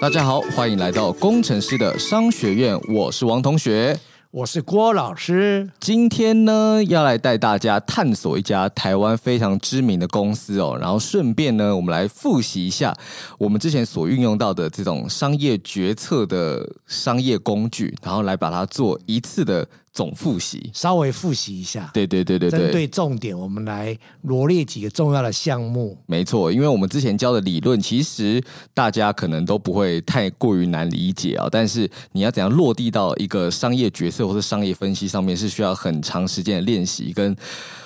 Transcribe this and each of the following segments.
大家好，欢迎来到工程师的商学院，我是王同学，我是郭老师。今天呢，要来带大家探索一家台湾非常知名的公司哦，然后顺便呢，我们来复习一下我们之前所运用到的这种商业决策的商业工具，然后来把它做一次的。总复习，稍微复习一下。对对对对对，针对重点，我们来罗列几个重要的项目。没错，因为我们之前教的理论，其实大家可能都不会太过于难理解啊。但是你要怎样落地到一个商业角色或者商业分析上面，是需要很长时间的练习，跟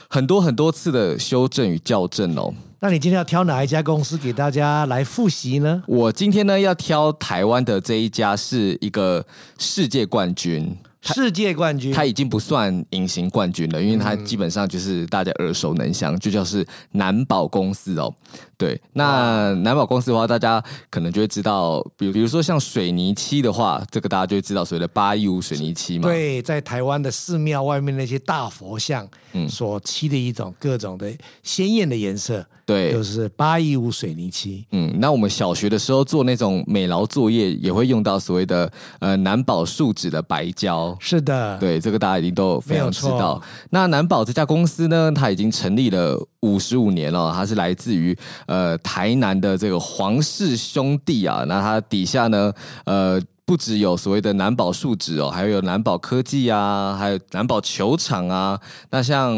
很多很多次的修正与校正哦。那你今天要挑哪一家公司给大家来复习呢？我今天呢要挑台湾的这一家，是一个世界冠军。世界冠军，他已经不算隐形冠军了，因为他基本上就是大家耳熟能详，就叫是南宝公司哦。对，那南宝公司的话，大家可能就会知道，比如比如说像水泥漆的话，这个大家就会知道所谓的八一五水泥漆嘛。对，在台湾的寺庙外面那些大佛像，嗯，所漆的一种各种的鲜艳的颜色，对，就是八一五水泥漆。嗯，那我们小学的时候做那种美劳作业，也会用到所谓的呃南宝树脂的白胶。是的，对，这个大家一定都非常知道。那南宝这家公司呢，它已经成立了五十五年了，他是来自于呃台南的这个黄氏兄弟啊，那他底下呢，呃。不只有所谓的南宝树脂哦，还有南宝科技啊，还有南宝球场啊。那像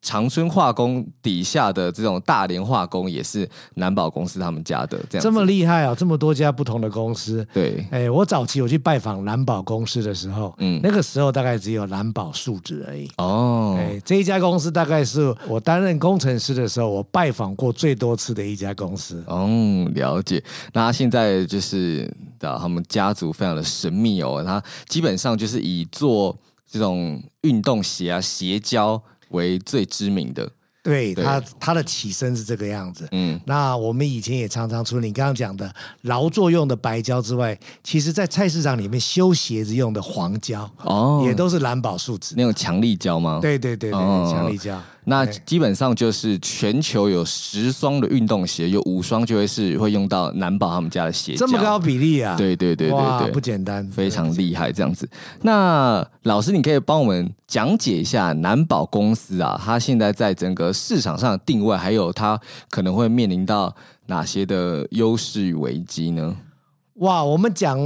长春化工底下的这种大连化工，也是南宝公司他们家的。这样这么厉害啊！这么多家不同的公司。对，哎，我早期我去拜访南宝公司的时候，嗯，那个时候大概只有南宝树脂而已。哦，哎，这一家公司大概是我担任工程师的时候，我拜访过最多次的一家公司。哦，了解。那现在就是。他们家族非常的神秘哦，它基本上就是以做这种运动鞋啊、鞋胶为最知名的。对，对他，他的起身是这个样子。嗯，那我们以前也常常除了你刚刚讲的劳作用的白胶之外，其实在菜市场里面修鞋子用的黄胶哦，也都是蓝宝树脂，那种强力胶吗？对对对对，哦、强力胶。那基本上就是全球有十双的运动鞋，有五双就会是会用到南宝他们家的鞋。这么高比例啊！对对对对对，不简单，非常厉害这样子。那老师，你可以帮我们讲解一下南宝公司啊，它现在在整个市场上的定位，还有它可能会面临到哪些的优势与危机呢？哇，我们讲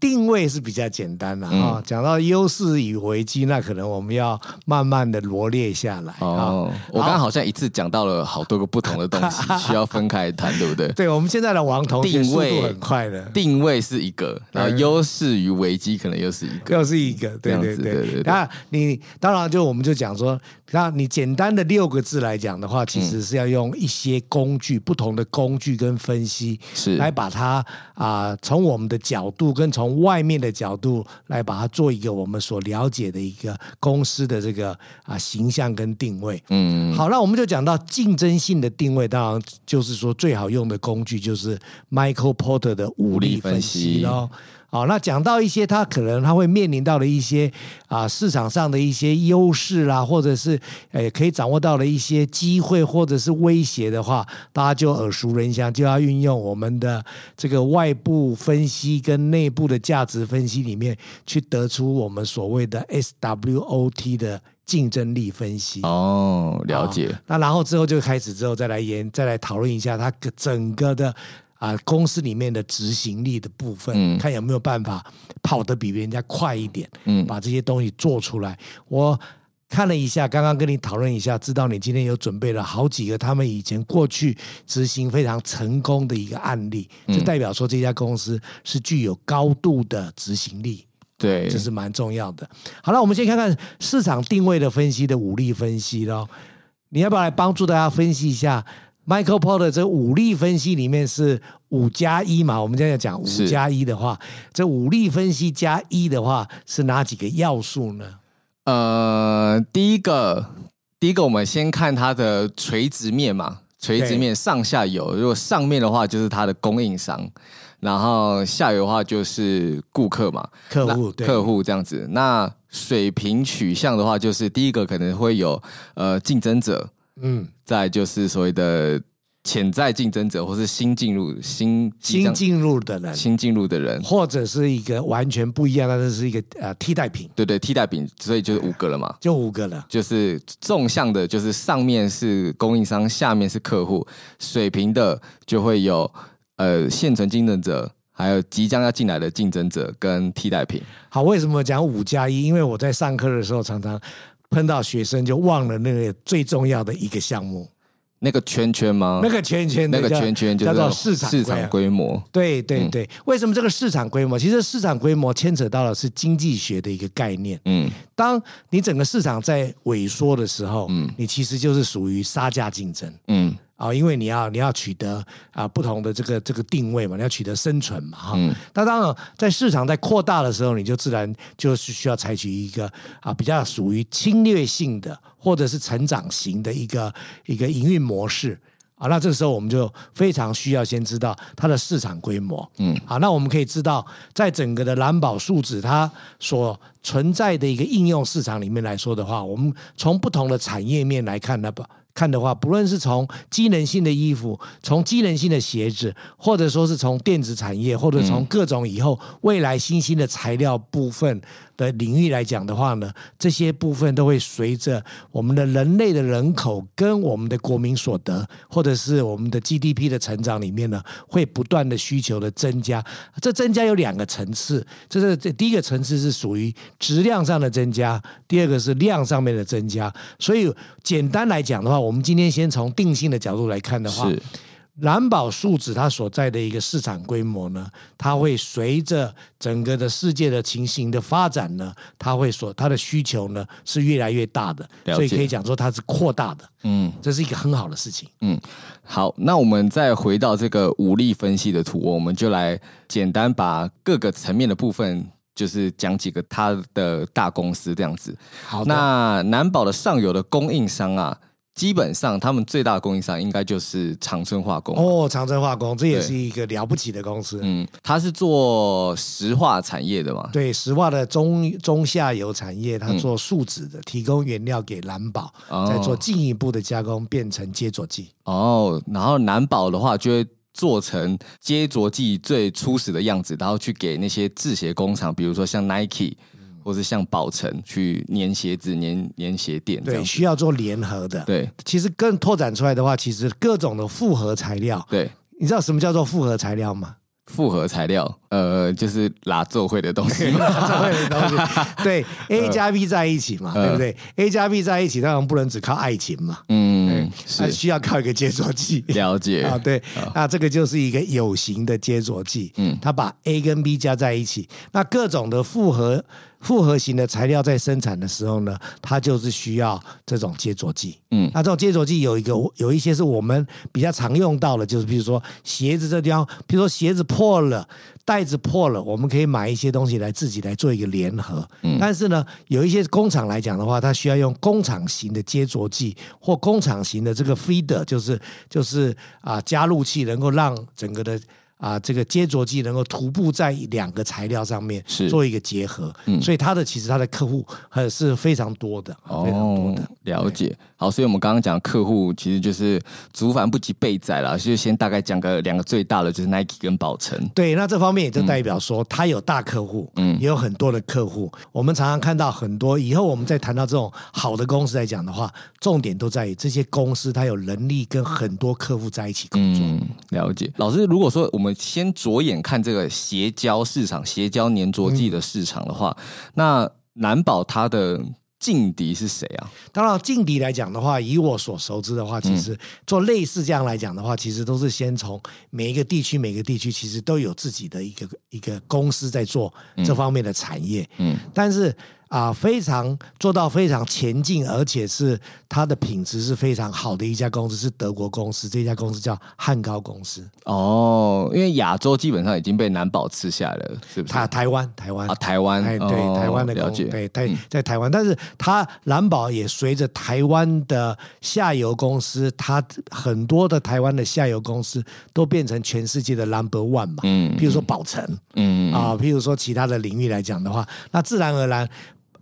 定位是比较简单的啊，哦，讲到优势与危机，那可能我们要慢慢的罗列下来。哦，我刚刚好像一次讲到了好多个不同的东西，需要分开谈，对不对？对，我们现在的王同定位很快的，定位是一个，然后优势与危机可能又是一个，又是一个，对对对对。那你当然就我们就讲说，那你简单的六个字来讲的话，其实是要用一些工具，不同的工具跟分析，是来把它啊。从我们的角度跟从外面的角度来把它做一个我们所了解的一个公司的这个啊形象跟定位。嗯，好，那我们就讲到竞争性的定位，当然就是说最好用的工具就是 Michael Porter 的五力分析喽。好，那讲到一些他可能他会面临到的一些啊市场上的一些优势啦，或者是诶可以掌握到的一些机会或者是威胁的话，大家就耳熟能详，就要运用我们的这个外部分析跟内部的价值分析里面去得出我们所谓的 SWOT 的竞争力分析。哦，了解。那然后之后就开始之后再来研再来讨论一下它整个的。啊，公司里面的执行力的部分，嗯，看有没有办法跑得比别人家快一点，嗯，把这些东西做出来。我看了一下，刚刚跟你讨论一下，知道你今天有准备了好几个他们以前过去执行非常成功的一个案例，就代表说这家公司是具有高度的执行力。对，这是蛮重要的。好了，我们先看看市场定位的分析的武力分析喽。你要不要来帮助大家分析一下 Michael Porter 这五力分析里面是五加一嘛？我们现在讲五加一的话，这五力分析加一的话是哪几个要素呢？呃，第一个，第一个，我们先看它的垂直面嘛，垂直面上下游。如果上面的话就是它的供应商，然后下游的话就是顾客嘛，客户，客户这样子。那水平取向的话，就是第一个可能会有呃竞争者，嗯，再就是所谓的潜在竞争者，或是新进入新新进入的人，新进入的人，或者是一个完全不一样，但是是一个呃替代品，对对，替代品，所以就是五个了嘛，就五个了，就是纵向的，就是上面是供应商，下面是客户，水平的就会有呃现存竞争者。还有即将要进来的竞争者跟替代品。好，为什么讲五加一？因为我在上课的时候常常碰到学生就忘了那个最重要的一个项目，那个圈圈吗？那个圈圈，那个圈圈叫做市场市场规模。对对对，嗯、为什么这个市场规模？其实市场规模牵扯到的是经济学的一个概念。嗯，当你整个市场在萎缩的时候，嗯，你其实就是属于杀价竞争。嗯。啊，因为你要你要取得啊不同的这个这个定位嘛，你要取得生存嘛，哈。嗯。那当然，在市场在扩大的时候，你就自然就是需要采取一个啊比较属于侵略性的或者是成长型的一个一个营运模式啊。那这个时候我们就非常需要先知道它的市场规模。嗯。好，那我们可以知道，在整个的蓝宝树脂它所存在的一个应用市场里面来说的话，我们从不同的产业面来看那，不。看的话，不论是从机能性的衣服，从机能性的鞋子，或者说是从电子产业，或者从各种以后未来新兴的材料部分的领域来讲的话呢，这些部分都会随着我们的人类的人口跟我们的国民所得，或者是我们的 GDP 的成长里面呢，会不断的需求的增加。这增加有两个层次，这是这第一个层次是属于质量上的增加，第二个是量上面的增加。所以简单来讲的话，我们今天先从定性的角度来看的话。蓝宝树脂它所在的一个市场规模呢，它会随着整个的世界的情形的发展呢，它会所它的需求呢是越来越大的，所以可以讲说它是扩大的，嗯，这是一个很好的事情，嗯，好，那我们再回到这个武力分析的图，我们就来简单把各个层面的部分，就是讲几个它的大公司这样子。好，那蓝宝的上游的供应商啊。基本上，他们最大的供应商应该就是长春化工哦。长春化工，这也是一个了不起的公司。嗯，它是做石化产业的嘛？对，石化的中中下游产业，它做树脂的，嗯、提供原料给蓝宝，哦、再做进一步的加工，变成接着剂。哦，然后蓝宝的话，就会做成接着剂最初始的样子，然后去给那些制鞋工厂，比如说像 Nike。或是像宝成去粘鞋子、粘粘鞋垫，对，需要做联合的。对，其实更拓展出来的话，其实各种的复合材料。对，你知道什么叫做复合材料吗？复合材料，呃，就是拉奏会的东西，拉奏会的东西。对，A 加 B 在一起嘛，呃、对不对？A 加 B 在一起，当然不能只靠爱情嘛。嗯，是需要靠一个接着剂。了解啊，对，那这个就是一个有形的接着剂。嗯，它把 A 跟 B 加在一起，那各种的复合。复合型的材料在生产的时候呢，它就是需要这种接着剂。嗯，那这种接着剂有一个有一些是我们比较常用到的，就是比如说鞋子这地方，比如说鞋子破了，带子破了，我们可以买一些东西来自己来做一个联合。嗯，但是呢，有一些工厂来讲的话，它需要用工厂型的接着剂或工厂型的这个 feeder，就是就是啊加入器，能够让整个的。啊，这个接着剂能够徒步在两个材料上面是做一个结合，嗯，所以它的其实它的客户还是非常多的，哦，非常多的了解。好，所以我们刚刚讲的客户其实就是族繁不及备载了，就先大概讲个两个最大的，就是 Nike 跟宝城。对，那这方面也就代表说，他有大客户，嗯，也有很多的客户。我们常常看到很多，以后我们再谈到这种好的公司来讲的话，重点都在于这些公司它有能力跟很多客户在一起工作。嗯，了解。老师，如果说我们先着眼看这个鞋胶市场、鞋胶粘着剂的市场的话，嗯、那蓝宝它的。劲敌是谁啊？当然，劲敌来讲的话，以我所熟知的话，其实做类似这样来讲的话，其实都是先从每一个地区，每个地区其实都有自己的一个一个公司在做这方面的产业。嗯，但是。啊，非常做到非常前进，而且是它的品质是非常好的一家公司，是德国公司。这家公司叫汉高公司。哦，因为亚洲基本上已经被南宝吃下了，是不是？台台湾，台湾啊，台湾，哎，对，哦、台湾的了解，对，在在台湾，但是它蓝宝也随着台湾的下游公司，它很多的台湾的下游公司都变成全世界的 number one 嘛。嗯，譬如说宝城，嗯啊，譬如说其他的领域来讲的话，那自然而然。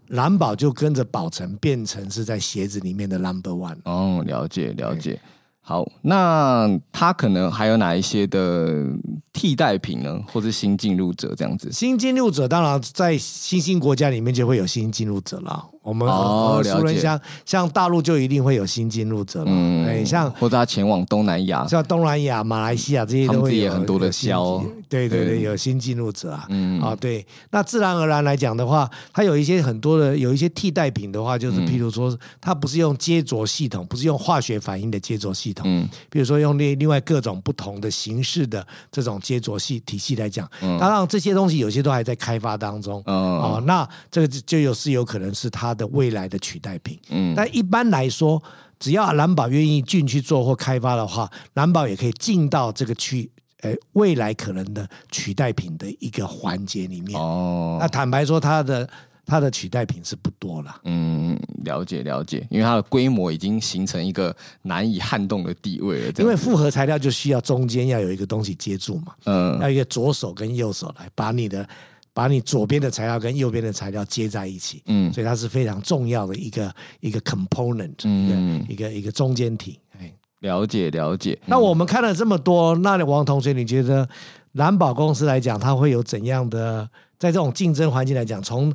蓝宝就跟着宝成变成是在鞋子里面的 number one。哦，了解了解。好，那他可能还有哪一些的替代品呢？或是新进入者这样子？新进入者当然在新兴国家里面就会有新进入者了。我们哦，熟人。像像大陆就一定会有新进入者了。嗯，哎，像或者他前往东南亚，像东南亚、马来西亚这些都会有很多的销。对对对，有新进入者啊。嗯啊，对。那自然而然来讲的话，它有一些很多的有一些替代品的话，就是譬如说，它不是用接着系统，不是用化学反应的接着系统。嗯，比如说用另另外各种不同的形式的这种接着系体系来讲，嗯，当然这些东西有些都还在开发当中，嗯，哦，那这个就有是有可能是它的未来的取代品，嗯，但一般来说，只要蓝宝愿意进去做或开发的话，蓝宝也可以进到这个区，呃，未来可能的取代品的一个环节里面，哦，那坦白说，它的。它的取代品是不多了，嗯，了解了解，因为它的规模已经形成一个难以撼动的地位了。因为复合材料就需要中间要有一个东西接住嘛，嗯，要一个左手跟右手来把你的把你左边的材料跟右边的材料接在一起，嗯，所以它是非常重要的一个一个 component，嗯，一个一个一个中间体。哎，了解了解。那我们看了这么多，那王同学，你觉得蓝宝公司来讲，它会有怎样的在这种竞争环境来讲，从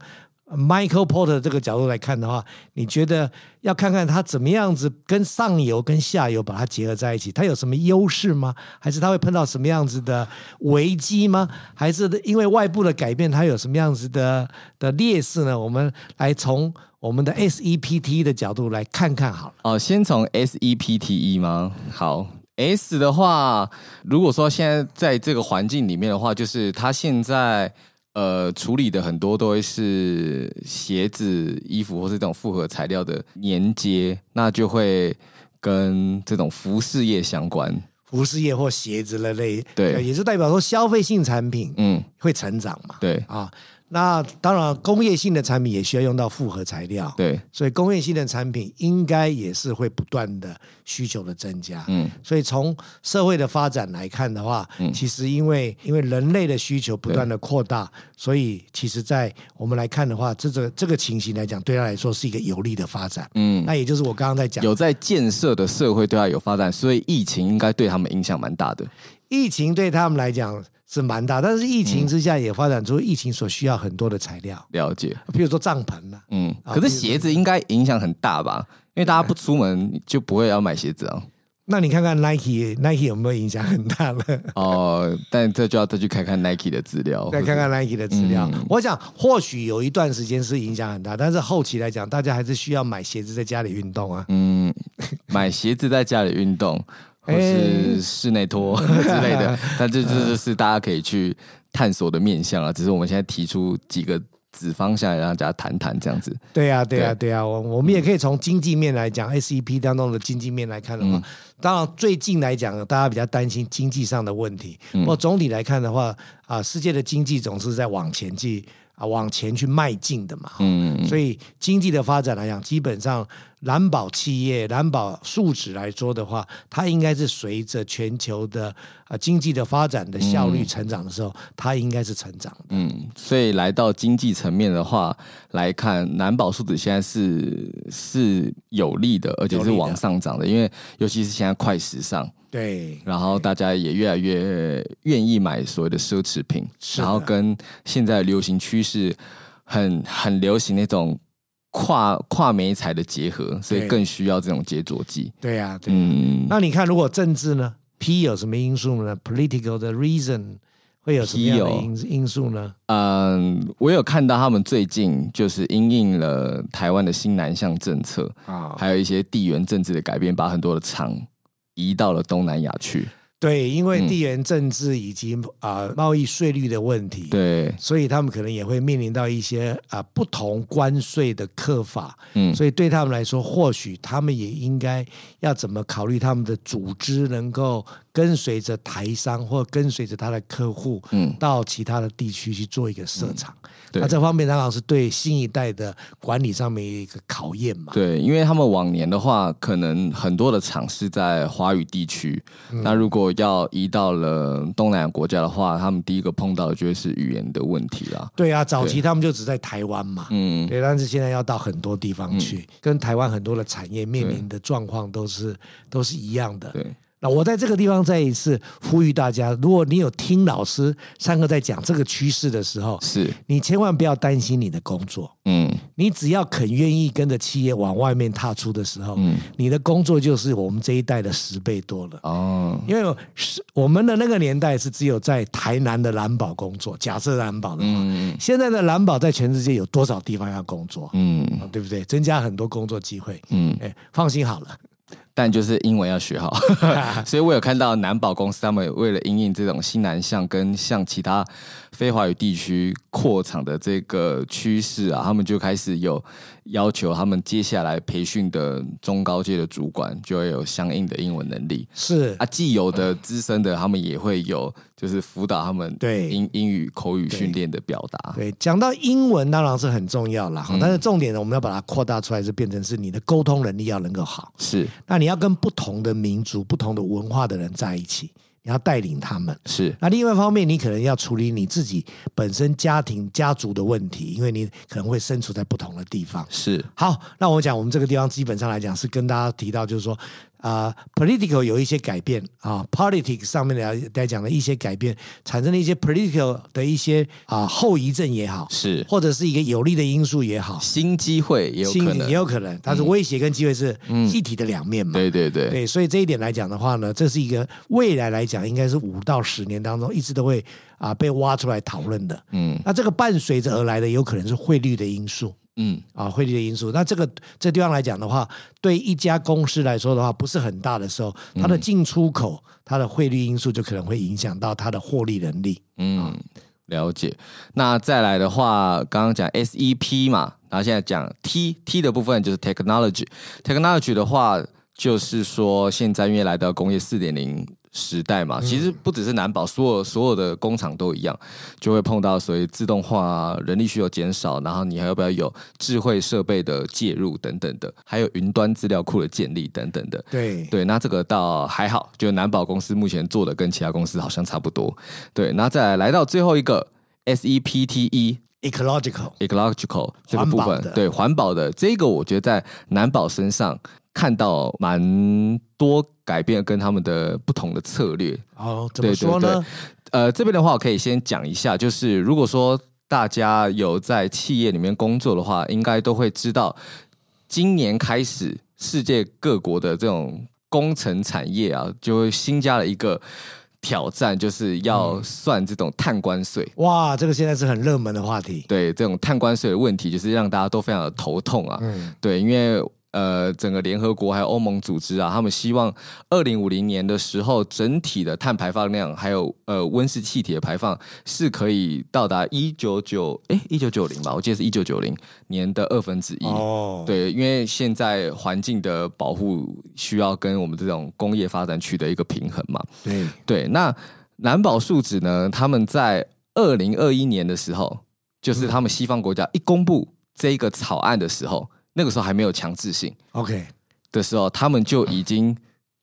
Michael Porter 这个角度来看的话，你觉得要看看他怎么样子跟上游跟下游把它结合在一起，他有什么优势吗？还是他会碰到什么样子的危机吗？还是因为外部的改变，他有什么样子的的劣势呢？我们来从我们的 SEPTE 的角度来看看好了。哦，先从 SEPTE 吗？好，S 的话，如果说现在在这个环境里面的话，就是它现在。呃，处理的很多都会是鞋子、衣服或是这种复合材料的粘接，那就会跟这种服饰业相关，服饰业或鞋子的类，对，也是代表说消费性产品，嗯，会成长嘛，对啊。那当然，工业性的产品也需要用到复合材料，对，所以工业性的产品应该也是会不断的需求的增加，嗯，所以从社会的发展来看的话，嗯，其实因为因为人类的需求不断的扩大，所以其实在我们来看的话，这个这个情形来讲，对他来说是一个有利的发展，嗯，那也就是我刚刚在讲，有在建设的社会对他有发展，所以疫情应该对他们影响蛮大的，疫情对他们来讲。是蛮大，但是疫情之下也发展出疫情所需要很多的材料。了解，比如说帐篷呢、啊。嗯，可是鞋子应该影响很大吧？因为大家不出门就不会要买鞋子啊。那你看看 Nike，Nike 有没有影响很大呢？哦，但这就要再去看看 Nike 的资料，再看看 Nike 的资料。嗯、我想或许有一段时间是影响很大，但是后期来讲，大家还是需要买鞋子在家里运动啊。嗯，买鞋子在家里运动。或是室内拖 之类的，但这这就是大家可以去探索的面向啊。只是我们现在提出几个子方向，让大家谈谈这样子。对呀、啊，对呀、啊，对呀、啊。我我们也可以从经济面来讲，SEP 当中的经济面来看的话，嗯、当然最近来讲，大家比较担心经济上的问题。不过总体来看的话，啊，世界的经济总是在往前进啊，往前去迈进的嘛。嗯，所以经济的发展来讲，基本上。蓝宝企业、蓝宝树脂来说的话，它应该是随着全球的啊经济的发展的效率成长的时候，嗯、它应该是成长的。嗯，所以来到经济层面的话来看，蓝宝树脂现在是是有利的，而且是往上涨的，的因为尤其是现在快时尚，对，然后大家也越来越愿意买所谓的奢侈品，然后跟现在流行趋势很很流行那种。跨跨媒材的结合，所以更需要这种接着剂。对呀、啊，对。嗯，那你看，如果政治呢？P 有什么因素呢？Political 的 reason，会有什么样的因因素呢？嗯，我有看到他们最近就是因应了台湾的新南向政策啊，还有一些地缘政治的改变，把很多的厂移到了东南亚去。对，因为地缘政治以及啊、嗯呃、贸易税率的问题，对，所以他们可能也会面临到一些啊、呃、不同关税的课法，嗯，所以对他们来说，或许他们也应该要怎么考虑他们的组织能够。跟随着台商或跟随着他的客户，嗯，到其他的地区去做一个设厂，那、嗯、这方面当然是对新一代的管理上面一个考验嘛。对，因为他们往年的话，可能很多的厂是在华语地区，嗯、那如果要移到了东南亚国家的话，他们第一个碰到的就会是语言的问题啦。对啊，早期他们就只在台湾嘛，嗯，对，但是现在要到很多地方去，嗯、跟台湾很多的产业面临的状况都是都是一样的。对。那我在这个地方再一次呼吁大家，如果你有听老师上课在讲这个趋势的时候，是你千万不要担心你的工作，嗯，你只要肯愿意跟着企业往外面踏出的时候，嗯，你的工作就是我们这一代的十倍多了哦。因为是我们的那个年代是只有在台南的蓝宝工作，假设蓝宝的话，嗯，现在的蓝宝在全世界有多少地方要工作，嗯，对不对？增加很多工作机会，嗯，哎，放心好了。但就是英文要学好，所以我有看到南宝公司他们为了因应这种新南向跟向其他非华语地区扩厂的这个趋势啊，他们就开始有要求，他们接下来培训的中高阶的主管就会有相应的英文能力。是啊，既有的资深的，他们也会有就是辅导他们对英英语口语训练的表达。对，讲到英文当然是很重要啦，嗯，但是重点呢，我们要把它扩大出来，是变成是你的沟通能力要能够好。是，那你要跟不同的民族、不同的文化的人在一起。你要带领他们，是。那另外一方面，你可能要处理你自己本身家庭家族的问题，因为你可能会身处在不同的地方。是。好，那我讲我们这个地方基本上来讲是跟大家提到，就是说。啊、uh，political 有一些改变啊，politics 上面来来讲的一些改变，产生了一些 political 的一些啊后遗症也好，是。或者是一个有利的因素也好，新机会也有可能，也有可能，但是威胁跟机会是一体的两面嘛，嗯、对对对，对，所以这一点来讲的话呢，这是一个未来来讲应该是五到十年当中一直都会啊被挖出来讨论的，嗯，那这个伴随着而来的有可能是汇率的因素。嗯啊，汇率的因素，那这个这地方来讲的话，对一家公司来说的话，不是很大的时候，它的进出口，它的汇率因素就可能会影响到它的获利能力。嗯，了解。那再来的话，刚刚讲 SEP 嘛，然后现在讲 T T 的部分就是 technology，technology technology 的话，就是说现在因为来到工业四点零。时代嘛，其实不只是南宝，所有所有的工厂都一样，就会碰到所谓自动化啊，人力需求减少，然后你还要不要有智慧设备的介入等等的，还有云端资料库的建立等等的。对对，那这个倒还好，就南宝公司目前做的跟其他公司好像差不多。对，那再来，来到最后一个 S E P T E ecological ecological 这个部分，对环保的这个，我觉得在南宝身上。看到蛮多改变跟他们的不同的策略哦，怎么说呢？对对对，呃，这边的话我可以先讲一下，就是如果说大家有在企业里面工作的话，应该都会知道，今年开始世界各国的这种工程产业啊，就会新加了一个挑战，就是要算这种碳关税。哇，这个现在是很热门的话题。对，这种碳关税的问题，就是让大家都非常的头痛啊。嗯，对，因为。呃，整个联合国还有欧盟组织啊，他们希望二零五零年的时候，整体的碳排放量还有呃温室气体的排放是可以到达一九九哎一九九零吧，我记得是一九九零年的二分之一。哦，对，因为现在环境的保护需要跟我们这种工业发展取得一个平衡嘛。对对，那蓝宝树脂呢，他们在二零二一年的时候，就是他们西方国家一公布这个草案的时候。那个时候还没有强制性，OK 的时候，他们就已经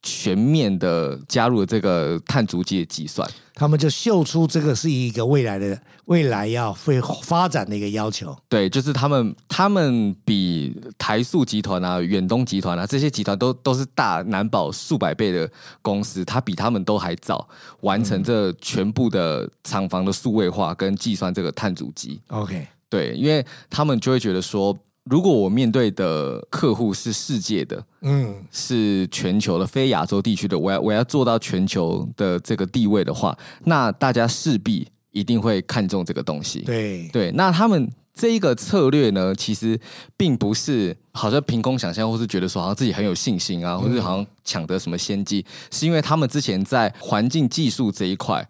全面的加入了这个碳足迹的计算，他们就秀出这个是一个未来的未来要会发展的一个要求。对，就是他们他们比台塑集团啊、远东集团啊这些集团都都是大难保数百倍的公司，他比他们都还早完成这全部的厂房的数位化跟计算这个碳足迹。OK，对，因为他们就会觉得说。如果我面对的客户是世界的，嗯，是全球的非亚洲地区的，我要我要做到全球的这个地位的话，那大家势必一定会看重这个东西。对。对，那他们这一个策略呢，其实并不是好像凭空想象，或是觉得说好像自己很有信心啊，或是好像抢得什么先机，嗯、是因为他们之前在环境技术这一块，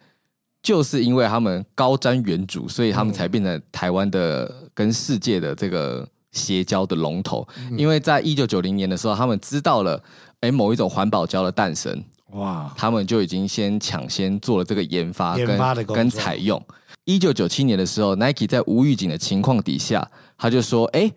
就是因为他们高瞻远瞩，所以他们才变成台湾的跟世界的这个矽胶的龙头。嗯、因为在一九九零年的时候，他们知道了，哎，某一种环保胶的诞生。哇！他们就已经先抢先做了这个研发跟研发的跟采用。一九九七年的时候，Nike 在无预警的情况底下，他就说：“哎，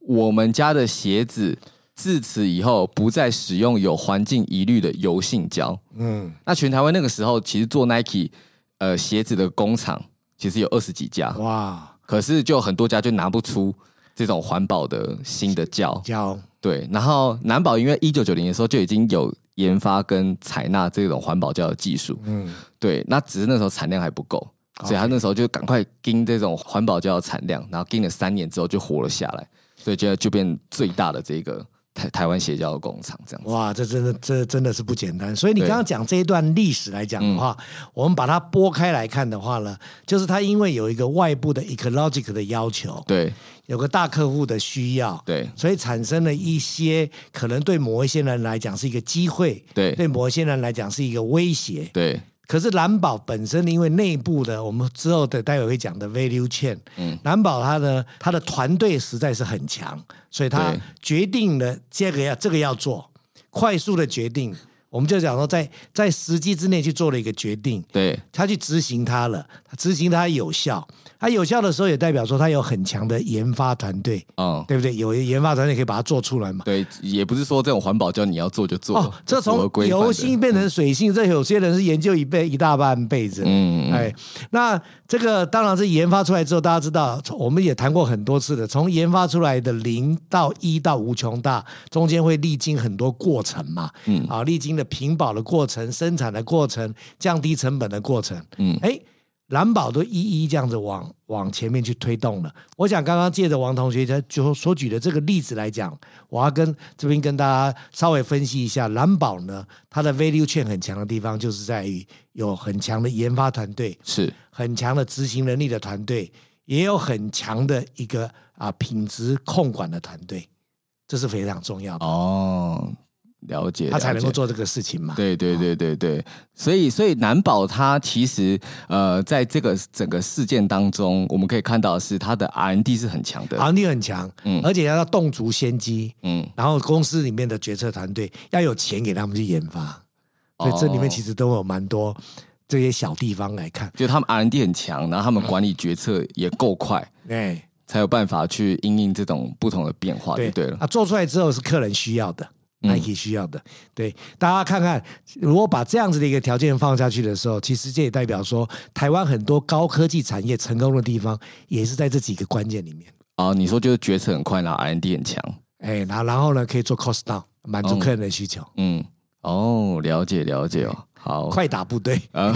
我们家的鞋子自此以后不再使用有环境疑虑的油性胶。”嗯，那全台湾那个时候其实做 Nike 呃鞋子的工厂其实有二十几家。哇！可是就很多家就拿不出这种环保的新的胶胶。对，然后南宝因为一九九零的时候就已经有。研发跟采纳这种环保胶的技术，嗯，对，那只是那时候产量还不够，所以他那时候就赶快盯这种环保胶的产量，然后盯了三年之后就活了下来，所以就就变最大的这个台台湾邪教的工厂这样子。哇，这真的这真的是不简单。所以你刚刚讲这一段历史来讲的话，嗯、我们把它拨开来看的话呢，就是它因为有一个外部的 ecological 的要求，对。有个大客户的需要，对，所以产生了一些可能对某一些人来讲是一个机会，对，对某一些人来讲是一个威胁，对。可是蓝宝本身因为内部的，我们之后的待会会讲的 value chain，嗯，蓝宝它的它的团队实在是很强，所以他决定了这个要这个要做，快速的决定，我们就讲说在在时机之内去做了一个决定，对，他去执行它了，他执行它有效。它有效的时候，也代表说它有很强的研发团队，嗯，对不对？有研发团队可以把它做出来嘛？对，也不是说这种环保胶你要做就做。哦，这从油性变成水性，嗯、这有些人是研究一辈一大半辈子。嗯，哎，那这个当然是研发出来之后，大家知道，我们也谈过很多次的，从研发出来的零到一到无穷大，中间会历经很多过程嘛。嗯，啊，历经了屏保的过程、生产的过程、降低成本的过程。嗯，哎。蓝宝都一一这样子往往前面去推动了。我想刚刚借着王同学他就所举的这个例子来讲，我要跟这边跟大家稍微分析一下蓝宝呢，它的 value chain 很强的地方，就是在于有很强的研发团队，是很强的执行能力的团队，也有很强的一个啊品质控管的团队，这是非常重要的哦。了解，他才能够做这个事情嘛？对对对对对，所以所以难保他其实呃，在这个整个事件当中，我们可以看到是他的 R N D 是很强的，R N D 很强，嗯，而且要动足先机，嗯，然后公司里面的决策团队要有钱给他们去研发，所以这里面其实都有蛮多这些小地方来看，就他们 R&D 很强，然后他们管理决策也够快，对，才有办法去应应这种不同的变化，对对了，啊，做出来之后是客人需要的。Nike 需要的，对，大家看看，如果把这样子的一个条件放下去的时候，其实这也代表说，台湾很多高科技产业成功的地方，也是在这几个关键里面。哦，你说就是决策很快，然后 R&D 很强，哎，然后然后呢，可以做 cost down，满足客人的需求。嗯，哦，了解了解哦。好，快打部队。嗯，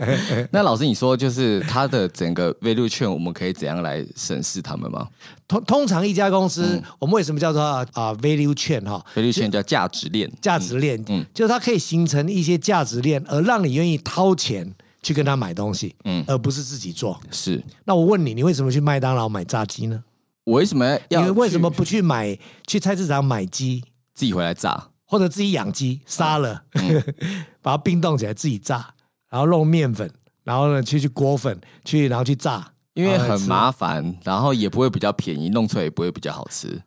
那老师，你说就是它的整个 value chain，我们可以怎样来审视他们吗？通通常一家公司，嗯、我们为什么叫做啊 value chain 哈？value chain 叫价值链，价值链，嗯，就是它可以形成一些价值链，而让你愿意掏钱去跟他买东西，嗯，而不是自己做。是。那我问你，你为什么去麦当劳买炸鸡呢？我为什么要？你为什么不去买去菜市场买鸡，自己回来炸？或者自己养鸡，杀了，嗯、把它冰冻起来自己炸，然后弄面粉，然后呢去去裹粉，去然后去炸，因为很麻烦，然后也不会比较便宜，弄出来也不会比较好吃。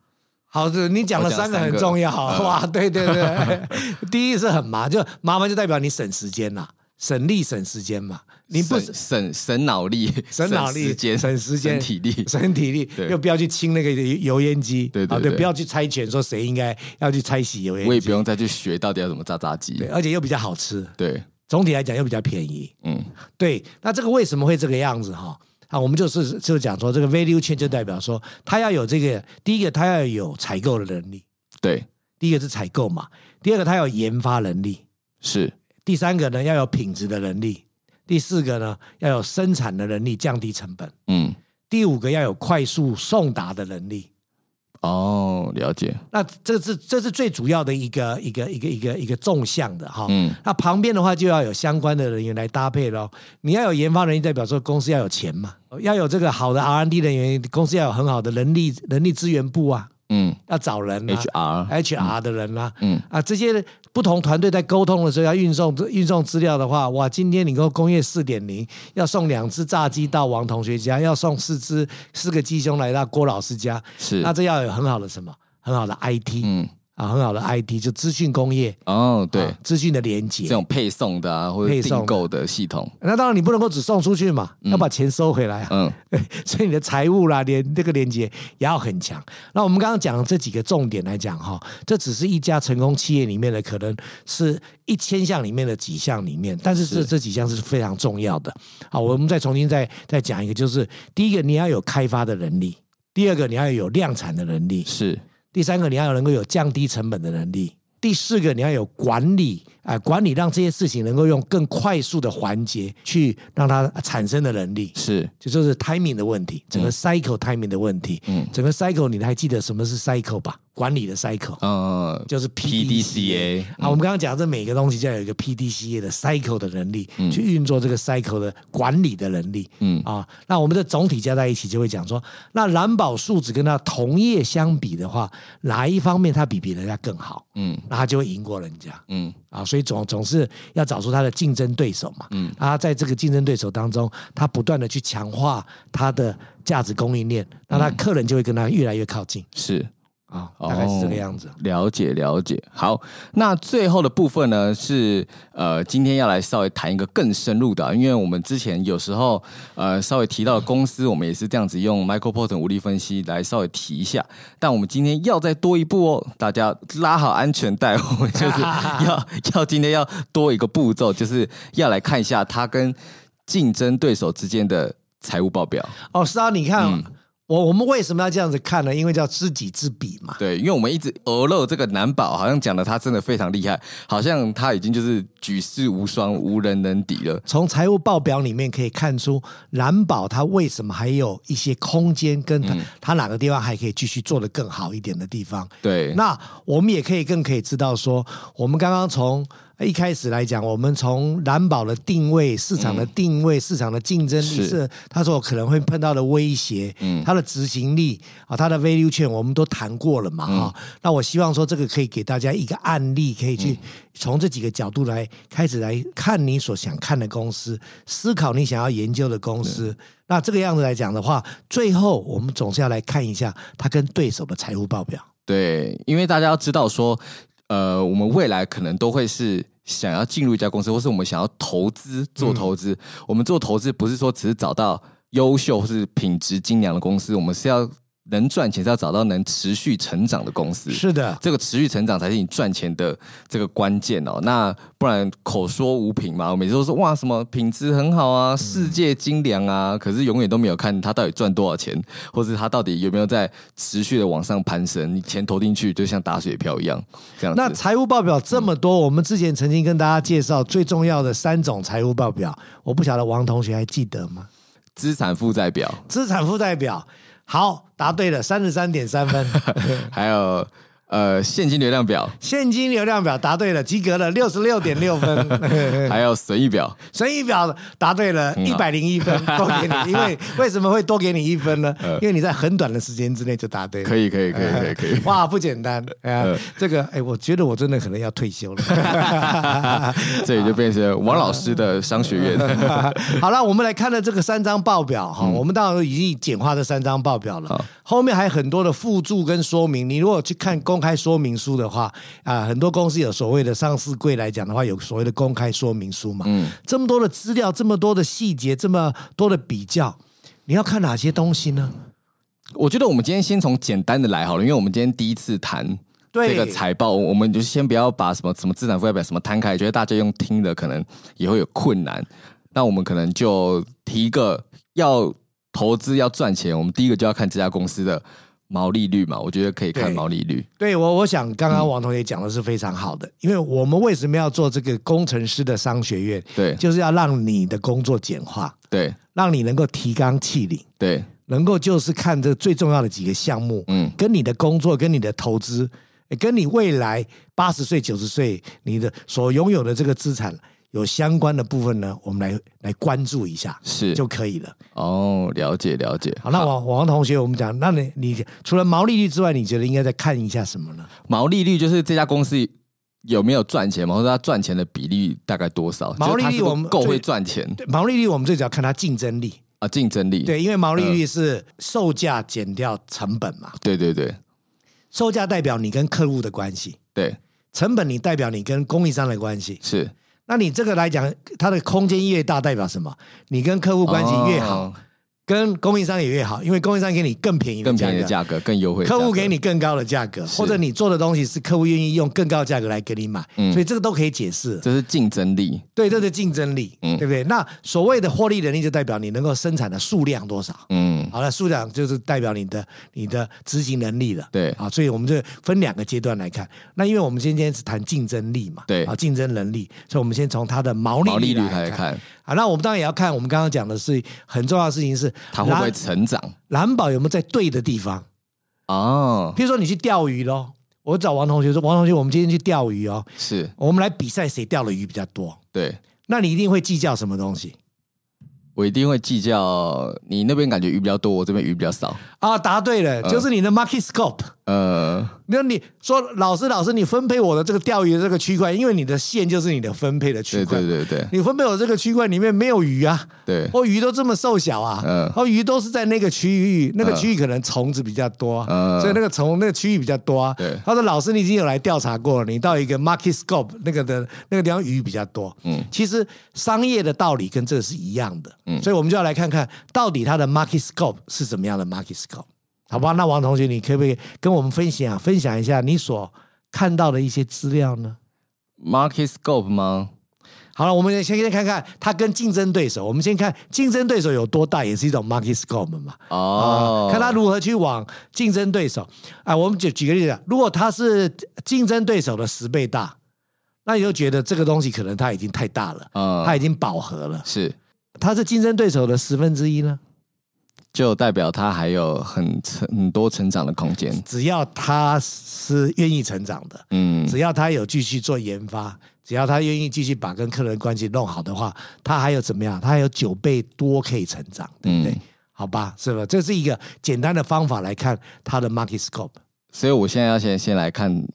好的，你讲了三个很重要，哇，对对对，第一是很麻，就麻烦就代表你省时间呐。省力省时间嘛，你不省省省脑力，省脑力，时间省时间，省体力，省体力，又不要去清那个油烟机，对对对，不要去猜拳说谁应该要去拆洗油烟机，我也不用再去学到底要怎么炸炸鸡，对，而且又比较好吃，对，总体来讲又比较便宜，嗯，对，那这个为什么会这个样子哈？啊，我们就是就讲说这个 value chain 就代表说，他要有这个第一个他要有采购的能力，对，第一个是采购嘛，第二个他要研发能力，是。第三个呢，要有品质的能力；第四个呢，要有生产的能力，降低成本。嗯，第五个要有快速送达的能力。哦，了解。那这是这是最主要的一个一个一个一个一个纵向的哈。嗯。那旁边的话就要有相关的人员来搭配喽。你要有研发人员，代表说公司要有钱嘛，要有这个好的 R&D 人员，公司要有很好的人力人力资源部啊。嗯。要找人啊，HR HR 的人啊。嗯。啊，这些不同团队在沟通的时候要运送运送资料的话，哇，今天你跟工业四点零要送两只炸鸡到王同学家，要送四只四个鸡胸来到郭老师家，是。那这要有很好的什么？很好的 IT，嗯。啊，很好的 ID，就资讯工业哦，对，资讯的连接，这种配送的啊，或者订购的系统。那当然你不能够只送出去嘛，要把钱收回来啊。嗯，所以你的财务啦，连这个连接也要很强。那我们刚刚讲的这几个重点来讲哈，这只是一家成功企业里面的可能是一千项里面的几项里面，但是这这几项是非常重要的。好，我们再重新再再讲一个，就是第一个你要有开发的能力，第二个你要有量产的能力，是。第三个，你要能够有降低成本的能力；第四个，你要有管理啊、呃，管理让这些事情能够用更快速的环节去让它产生的能力，是，就就是 timing 的问题，整个 cycle timing 的问题，嗯，整个 cycle 你还记得什么是 cycle 吧？管理的 cycle，嗯，就是 PDCA 啊。我们刚刚讲这每个东西就要有一个 PDCA 的 cycle 的能力，嗯，去运作这个 cycle 的管理的能力，嗯啊。那我们的总体加在一起就会讲说，那蓝宝树脂跟它同业相比的话，哪一方面它比别人家更好？嗯，那它就会赢过人家，嗯啊。所以总总是要找出它的竞争对手嘛，嗯啊，在这个竞争对手当中，它不断的去强化它的价值供应链，那它客人就会跟它越来越靠近，是。啊，大概是这个样子。哦，了解了解。好，那最后的部分呢，是呃，今天要来稍微谈一个更深入的，因为我们之前有时候呃稍微提到的公司，我们也是这样子用 Michael Porter 五力分析来稍微提一下。但我们今天要再多一步哦，大家拉好安全带，我们就是要要今天要多一个步骤，就是要来看一下他跟竞争对手之间的财务报表。哦，是啊，你看。嗯我我们为什么要这样子看呢？因为叫知己知彼嘛。对，因为我们一直俄漏这个南宝，好像讲的他真的非常厉害，好像他已经就是举世无双、无人能敌了。从财务报表里面可以看出，南宝他为什么还有一些空间，跟他、嗯、他哪个地方还可以继续做得更好一点的地方。对，那我们也可以更可以知道说，我们刚刚从。一开始来讲，我们从蓝宝的定位、市场的定位、嗯、市场的竞争力是他说可能会碰到的威胁，嗯，他的执行力啊，他的 value chain 我们都谈过了嘛，哈、嗯。那我希望说这个可以给大家一个案例，可以去从这几个角度来开始来看你所想看的公司，思考你想要研究的公司。嗯、那这个样子来讲的话，最后我们总是要来看一下他跟对手的财务报表。对，因为大家要知道说。呃，我们未来可能都会是想要进入一家公司，或是我们想要投资做投资。嗯、我们做投资不是说只是找到优秀或是品质精良的公司，我们是要。能赚钱是要找到能持续成长的公司，是的，这个持续成长才是你赚钱的这个关键哦。那不然口说无凭嘛，我每次都说哇什么品质很好啊，世界精良啊，嗯、可是永远都没有看他到底赚多少钱，或是他到底有没有在持续的往上攀升。你钱投进去就像打水漂一样，这样。那财务报表这么多，嗯、我们之前曾经跟大家介绍最重要的三种财务报表，我不晓得王同学还记得吗？资产负债表，资产负债表。好，答对了，三十三点三分。还有。呃，现金流量表，现金流量表答对了，及格了，六十六点六分。还有损益表，损益表答对了，一百零一分，多给你。因为 为什么会多给你一分呢？因为你在很短的时间之内就答对了。可以，可以，可以，可以，可以。哇，不简单啊！这个，哎，我觉得我真的可能要退休了。这也就变成王老师的商学院。好了，我们来看了这个三张报表哈，我们当然已经简化这三张报表了，后面还有很多的附注跟说明。你如果去看公开说明书的话啊，很多公司有所谓的上市柜来讲的话，有所谓的公开说明书嘛。嗯，这么多的资料，这么多的细节，这么多的比较，你要看哪些东西呢？我觉得我们今天先从简单的来好了，因为我们今天第一次谈这个财报，我们就先不要把什么什么资产负债表什么摊开，觉得大家用听的可能也会有困难。那我们可能就提一个要投资要赚钱，我们第一个就要看这家公司的。毛利率嘛，我觉得可以看毛利率。对，对我，我想刚刚王同学讲的是非常好的，嗯、因为我们为什么要做这个工程师的商学院？对，就是要让你的工作简化，对，让你能够提纲挈领，对，能够就是看这最重要的几个项目，嗯，跟你的工作、跟你的投资、跟你未来八十岁、九十岁你的所拥有的这个资产有相关的部分呢，我们来来关注一下，是就可以了。哦，了解了解。好，那王王同学，我们讲，那你你除了毛利率之外，你觉得应该再看一下什么呢？毛利率就是这家公司有没有赚钱嘛，或者它赚钱的比例大概多少？毛利率我们够会赚钱。毛利率我们最主要看它竞争力啊。竞争力对，因为毛利率是售价减掉成本嘛。对对对，售价代表你跟客户的关系，对，成本你代表你跟供应商的关系。是，那你这个来讲，它的空间越大，代表什么？你跟客户关系越好。跟供应商也越好，因为供应商给你更便宜的价格，更便宜的价格，更优惠。客户给你更高的价格，或者你做的东西是客户愿意用更高的价格来给你买，嗯，所以这个都可以解释。这是竞争力，对，这是竞争力，嗯，对不对？那所谓的获利能力，就代表你能够生产的数量多少，嗯，好了，数量就是代表你的你的执行能力了，对，啊，所以我们就分两个阶段来看。那因为我们今天是谈竞争力嘛，对，啊，竞争能力，所以我们先从它的毛利率来看。啊，那我们当然也要看，我们刚刚讲的是很重要的事情是它会不会成长，蓝宝有没有在对的地方哦？譬如说你去钓鱼喽，我找王同学说，王同学，我们今天去钓鱼哦，是我们来比赛谁钓的鱼比较多？对，那你一定会计较什么东西？我一定会计较你那边感觉鱼比较多，我这边鱼比较少啊！答对了，呃、就是你的 market scope。呃，那你说老师，老师，你分配我的这个钓鱼的这个区块，因为你的线就是你的分配的区块。对对对对，你分配我这个区块里面没有鱼啊？对，哦鱼都这么瘦小啊？嗯，哦鱼都是在那个区域，那个区域可能虫子比较多，嗯，所以那个虫那个区域比较多啊。对，他说老师，你已经有来调查过了，你到一个 market scope 那个的那个地方鱼比较多。嗯，其实商业的道理跟这个是一样的。嗯，所以我们就要来看看到底它的 market scope 是怎么样的 market scope。好吧，那王同学，你可不可以跟我们分享分享一下你所看到的一些资料呢？Market scope 吗？好了，我们先先看看它跟竞争对手。我们先看竞争对手有多大，也是一种 market scope 嘛。哦、oh. 呃，看他如何去往竞争对手。啊，我们举举个例子，如果他是竞争对手的十倍大，那你就觉得这个东西可能它已经太大了，嗯，oh. 它已经饱和了。是，它是竞争对手的十分之一呢？就代表他还有很成很多成长的空间。只要他是愿意成长的，嗯，只要他有继续做研发，只要他愿意继续把跟客人关系弄好的话，他还有怎么样？他还有九倍多可以成长，对不对？嗯、好吧，是吧？这是一个简单的方法来看他的 market scope。所以我现在要先先来看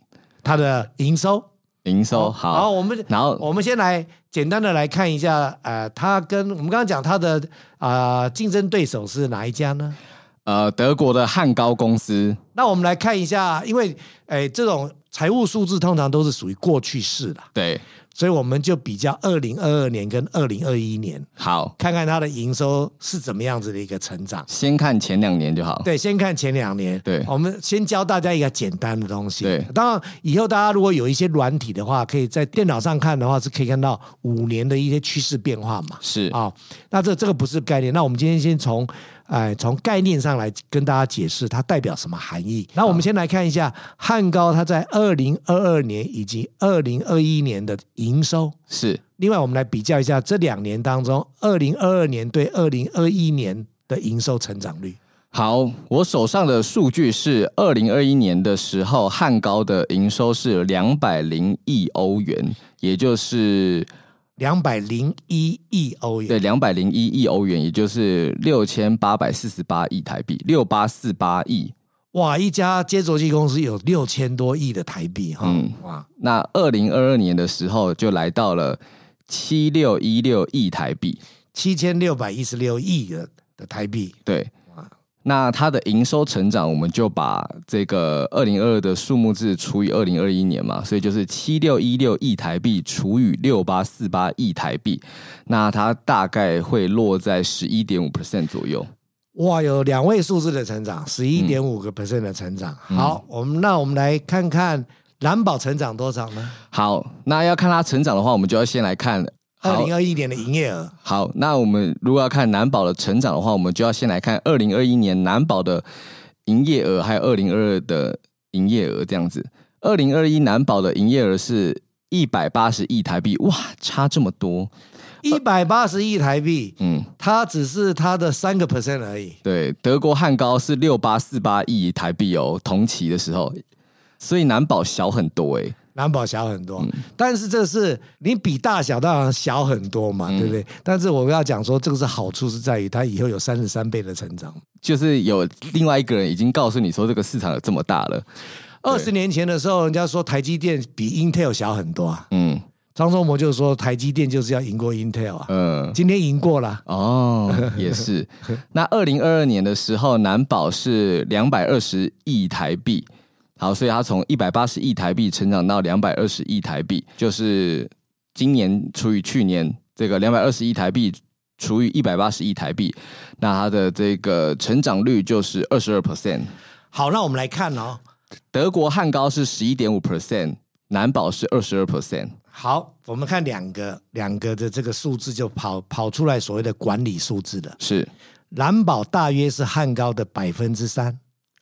他的营收。营收好，好，我们然后我们先来简单的来看一下，呃，它跟我们刚刚讲它的啊呃、竞争对手是哪一家呢？呃，德国的汉高公司。那我们来看一下，因为诶，这种财务数字通常都是属于过去式啦，对。所以我们就比较二零二二年跟二零二一年，好，看看它的营收是怎么样子的一个成长。先看前两年就好。对，先看前两年。对，我们先教大家一个简单的东西。对，当然以后大家如果有一些软体的话，可以在电脑上看的话，是可以看到五年的一些趋势变化嘛。是啊、哦，那这这个不是概念。那我们今天先从。哎，从概念上来跟大家解释它代表什么含义。那我们先来看一下汉高它在二零二二年以及二零二一年的营收是。另外，我们来比较一下这两年当中，二零二二年对二零二一年的营收成长率。好，我手上的数据是二零二一年的时候，汉高的营收是两百零亿欧元，也就是。两百零一亿欧元，对，两百零一亿欧元，也就是六千八百四十八亿台币，六八四八亿。哇，一家接轴机公司有六千多亿的台币哈。嗯，哇，那二零二二年的时候就来到了七六一六亿台币，七千六百一十六亿的的台币，对。那它的营收成长，我们就把这个二零二二的数目字除以二零二一年嘛，所以就是七六一六亿台币除以六八四八亿台币，那它大概会落在十一点五 percent 左右。哇，有两位数字的成长，十一点五个 percent 的成长。嗯、好，我们那我们来看看蓝宝成长多少呢？好，那要看它成长的话，我们就要先来看。二零二一年的营业额。好，那我们如果要看南宝的成长的话，我们就要先来看二零二一年南宝的营业额，还有二零二二的营业额这样子。二零二一南宝的营业额是一百八十亿台币，哇，差这么多。一百八十亿台币，嗯，它只是它的三个 percent 而已。对，德国汉高是六八四八亿台币哦，同期的时候，所以南宝小很多哎、欸，南宝小很多，嗯、但是这是你比大小当然小很多嘛，嗯、对不对？但是我要讲说，这个是好处是在于它以后有三十三倍的成长，就是有另外一个人已经告诉你说这个市场有这么大了。二十年前的时候，人家说台积电比 Intel 小很多啊，嗯。张忠谋就说：“台积电就是要赢过 Intel 啊，嗯，今天赢过了。哦，也是。那二零二二年的时候，南宝是两百二十亿台币，好，所以它从一百八十亿台币成长到两百二十亿台币，就是今年除以去年这个两百二十亿台币除以一百八十亿台币，那它的这个成长率就是二十二 percent。好，那我们来看哦，德国汉高是十一点五 percent，南宝是二十二 percent。”好，我们看两个两个的这个数字就跑跑出来所谓的管理数字的，是蓝宝大约是汉高的百分之三，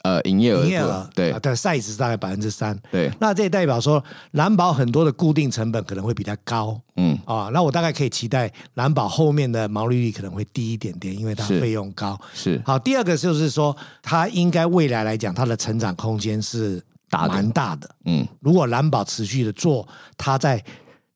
呃，营业额营业额对，但 size 是大概百分之三，对，那这也代表说蓝宝很多的固定成本可能会比它高，嗯。啊，那我大概可以期待蓝宝后面的毛利率可能会低一点点，因为它费用高，是。好。第二个就是说，它应该未来来讲，它的成长空间是蛮大的，嗯，如果蓝宝持续的做，它在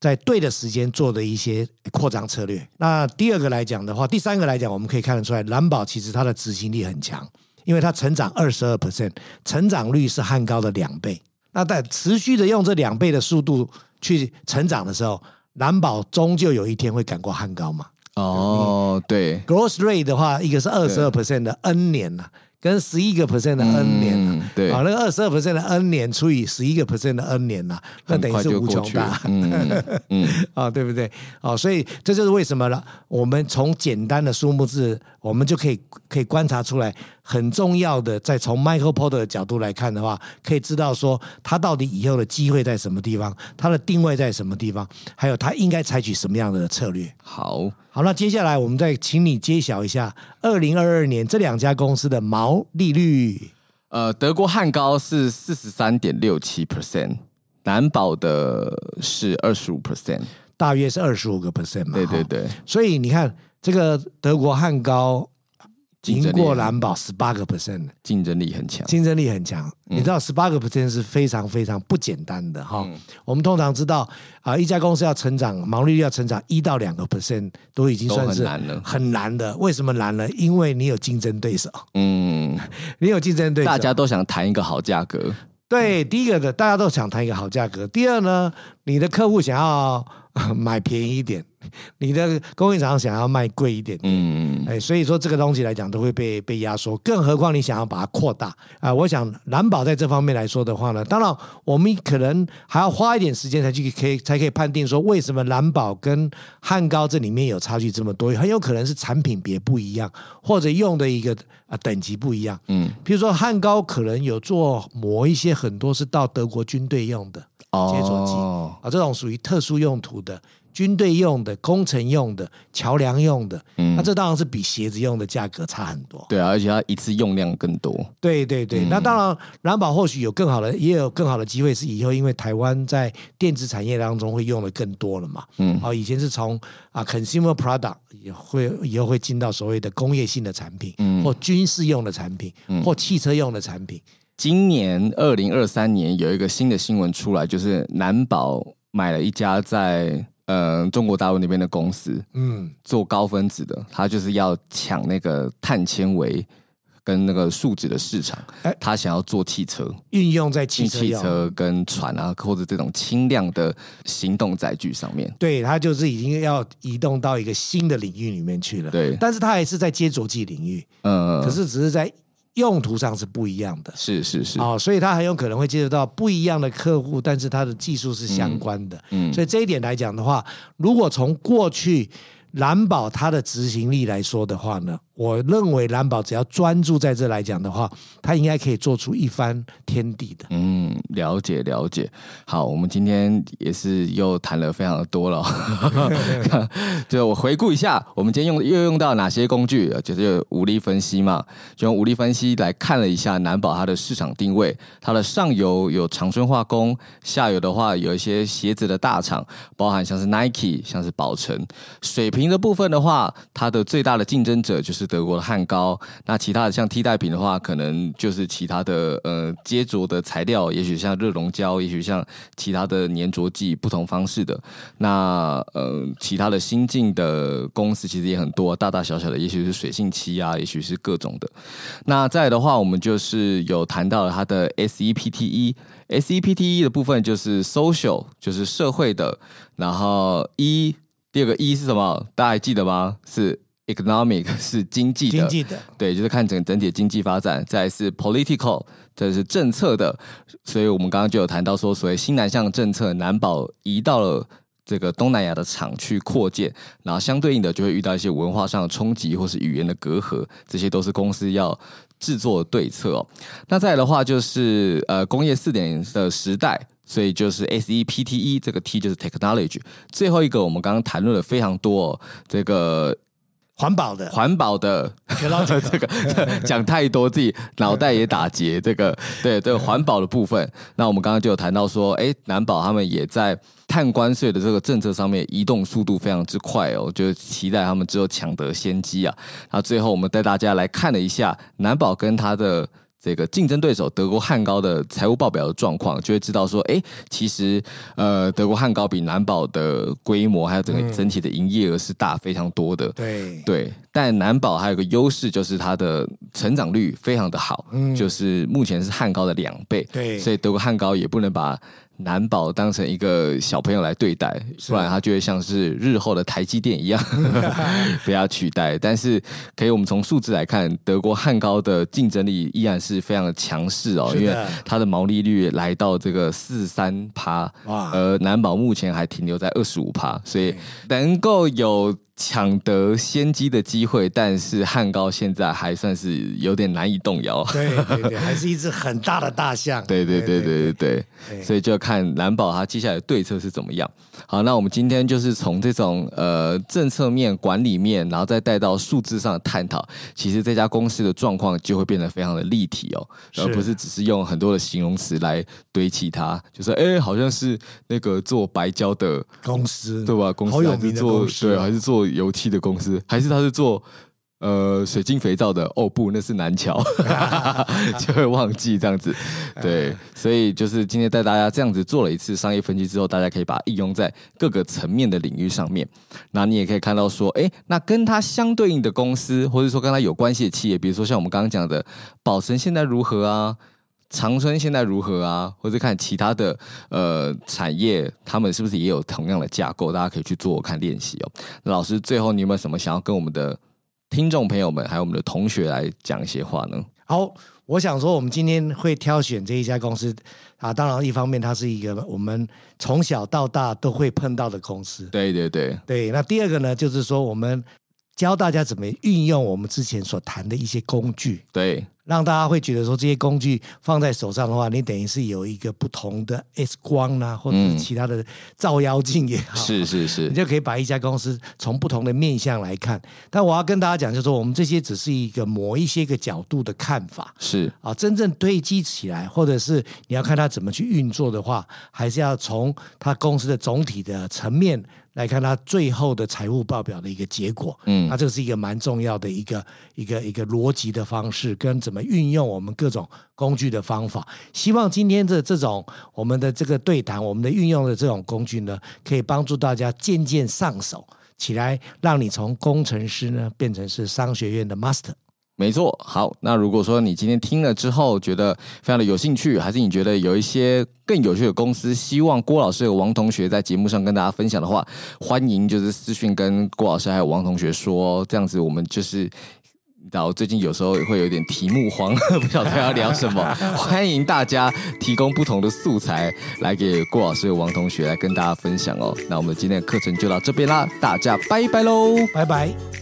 在对的时间做的一些扩张策略。那第二个来讲的话，第三个来讲，我们可以看得出来，蓝宝其实它的执行力很强，因为它成长二十二 percent，成长率是汉高的两倍。那在持续的用这两倍的速度去成长的时候，蓝宝终究有一天会赶过汉高嘛？哦，对，growth rate 的话，一个是二十二 percent 的 N 年呐。跟十一个 percent 的 N 年、啊嗯，对啊，那个二十二 percent 的 N 年除以十一个 percent 的 N 年呐、啊，那等于是无穷大，嗯嗯，啊，对不对？啊，所以这就是为什么了。我们从简单的数目字，我们就可以可以观察出来。很重要的，再从 Michael Porter 的角度来看的话，可以知道说他到底以后的机会在什么地方，他的定位在什么地方，还有他应该采取什么样的策略。好，好，那接下来我们再请你揭晓一下二零二二年这两家公司的毛利率。呃，德国汉高是四十三点六七 percent，南宝的是二十五 percent，大约是二十五个 percent 嘛。对对对，所以你看这个德国汉高。赢过蓝宝十八个 percent，竞争力很强，竞争力很强。嗯、你知道十八个 percent 是非常非常不简单的哈。嗯、我们通常知道啊、呃，一家公司要成长，毛利率要成长一到两个 percent，都已经算是很难了，很难的。为什么难呢？因为你有竞争对手。嗯，你有竞争对手，大家都想谈一个好价格。对，第一个的大家都想谈一个好价格。第二呢，你的客户想要 买便宜一点。你的供应厂想要卖贵一点，嗯，哎，所以说这个东西来讲都会被被压缩，更何况你想要把它扩大。啊、呃？我想蓝宝在这方面来说的话呢，当然我们可能还要花一点时间才去可以才可以判定说为什么蓝宝跟汉高这里面有差距这么多，很有可能是产品别不一样，或者用的一个啊等级不一样，嗯，比如说汉高可能有做磨一些很多是到德国军队用的接着机。啊，这种属于特殊用途的。军队用的、工程用的、桥梁用的，嗯，那这当然是比鞋子用的价格差很多。对啊，而且它一次用量更多。对对对，嗯、那当然，蓝宝或许有更好的，也有更好的机会，是以后因为台湾在电子产业当中会用的更多了嘛。嗯，啊，以前是从啊 consumer product 也会以后会进到所谓的工业性的产品，嗯，或军事用的产品，嗯，或汽车用的产品。今年二零二三年有一个新的新闻出来，就是南宝买了一家在。嗯，中国大陆那边的公司，嗯，做高分子的，他就是要抢那个碳纤维跟那个树脂的市场。哎，他想要做汽车，运用在汽车、汽车跟船啊，或者这种轻量的行动载具上面。对，他就是已经要移动到一个新的领域里面去了。对，但是他还是在接着剂领域。嗯，可是只是在。用途上是不一样的，是是是，哦，所以他很有可能会接触到不一样的客户，但是他的技术是相关的，嗯，嗯，所以这一点来讲的话，如果从过去蓝宝它的执行力来说的话呢，我认为蓝宝只要专注在这来讲的话，他应该可以做出一番天地的。嗯，了解了解。好，我们今天也是又谈了非常的多了。就我回顾一下，我们今天用又用到哪些工具？就是武力分析嘛，就用武力分析来看了一下蓝宝它的市场定位。它的上游有长春化工，下游的话有一些鞋子的大厂，包含像是 Nike、像是宝成。水平的部分的话，它的最大的竞争者就是。德国的汉高，那其他的像替代品的话，可能就是其他的呃接着的材料，也许像热熔胶，也许像其他的粘着剂，不同方式的。那呃其他的新进的公司其实也很多，大大小小的，也许是水性漆啊，也许是各种的。那再的话，我们就是有谈到了它的 SEPTE，SEPTE 的部分就是 social，就是社会的。然后 E 第二个 E 是什么？大家还记得吗？是。Economic 是经济的，经济的，对，就是看整整体的经济发展。再是 Political，这是政策的。所以我们刚刚就有谈到说，所谓新南向政策，难保移到了这个东南亚的厂去扩建，然后相对应的就会遇到一些文化上的冲击或是语言的隔阂，这些都是公司要制作的对策哦。那再来的话就是呃工业四点零的时代，所以就是 SEPTE 这个 T 就是 Technology。最后一个我们刚刚谈论了非常多、哦、这个。环保的，环保的，这个 讲太多，自己脑袋也打结。这个对对，环保的部分，那我们刚刚就有谈到说，哎，南宝他们也在碳关税的这个政策上面移动速度非常之快哦，就期待他们之后抢得先机啊。那最后我们带大家来看了一下南宝跟他的。这个竞争对手德国汉高的财务报表的状况，就会知道说，哎，其实呃，德国汉高比蓝宝的规模还有整个整体的营业额是大非常多的。对对，但蓝宝还有个优势，就是它的成长率非常的好，嗯，就是目前是汉高的两倍。对，所以德国汉高也不能把。蓝宝当成一个小朋友来对待，不然他就会像是日后的台积电一样 被他取代。但是，可以我们从数字来看，德国汉高的竞争力依然是非常的强势哦，因为它的毛利率来到这个四三趴，而南宝目前还停留在二十五趴，所以能够有。抢得先机的机会，但是汉高现在还算是有点难以动摇。对对对，还是一只很大的大象。对对对对对对，所以就看蓝宝他接下来的对策是怎么样。好，那我们今天就是从这种呃政策面、管理面，然后再带到数字上的探讨，其实这家公司的状况就会变得非常的立体哦，而不是只是用很多的形容词来堆砌它，就是哎，好像是那个做白胶的公司，对吧？公司好有名的公司，对，还是做。油漆的公司，还是他是做呃水晶肥皂的？哦不，那是南桥，就会忘记这样子。对，所以就是今天带大家这样子做了一次商业分析之后，大家可以把它应用在各个层面的领域上面。那你也可以看到说，哎，那跟它相对应的公司，或者说跟它有关系的企业，比如说像我们刚刚讲的宝存现在如何啊？长春现在如何啊？或者看其他的呃产业，他们是不是也有同样的架构？大家可以去做看练习哦。那老师，最后你有没有什么想要跟我们的听众朋友们，还有我们的同学来讲一些话呢？好，我想说，我们今天会挑选这一家公司啊，当然一方面它是一个我们从小到大都会碰到的公司。对对对对。那第二个呢，就是说我们教大家怎么运用我们之前所谈的一些工具。对。让大家会觉得说，这些工具放在手上的话，你等于是有一个不同的 X 光啊，或者是其他的照妖镜也好，是是是，你就可以把一家公司从不同的面向来看。但我要跟大家讲，就是说我们这些只是一个某一些个角度的看法，是啊，真正堆积起来，或者是你要看它怎么去运作的话，还是要从它公司的总体的层面。来看它最后的财务报表的一个结果，嗯，那这是一个蛮重要的一个一个一个逻辑的方式，跟怎么运用我们各种工具的方法。希望今天的这种我们的这个对谈，我们的运用的这种工具呢，可以帮助大家渐渐上手起来，让你从工程师呢变成是商学院的 master。没错，好，那如果说你今天听了之后觉得非常的有兴趣，还是你觉得有一些更有趣的公司，希望郭老师和王同学在节目上跟大家分享的话，欢迎就是私讯跟郭老师还有王同学说，这样子我们就是，然后最近有时候会有点题目慌，不晓得要聊什么，欢迎大家提供不同的素材来给郭老师和王同学来跟大家分享哦。那我们今天的课程就到这边啦，大家拜拜喽，拜拜。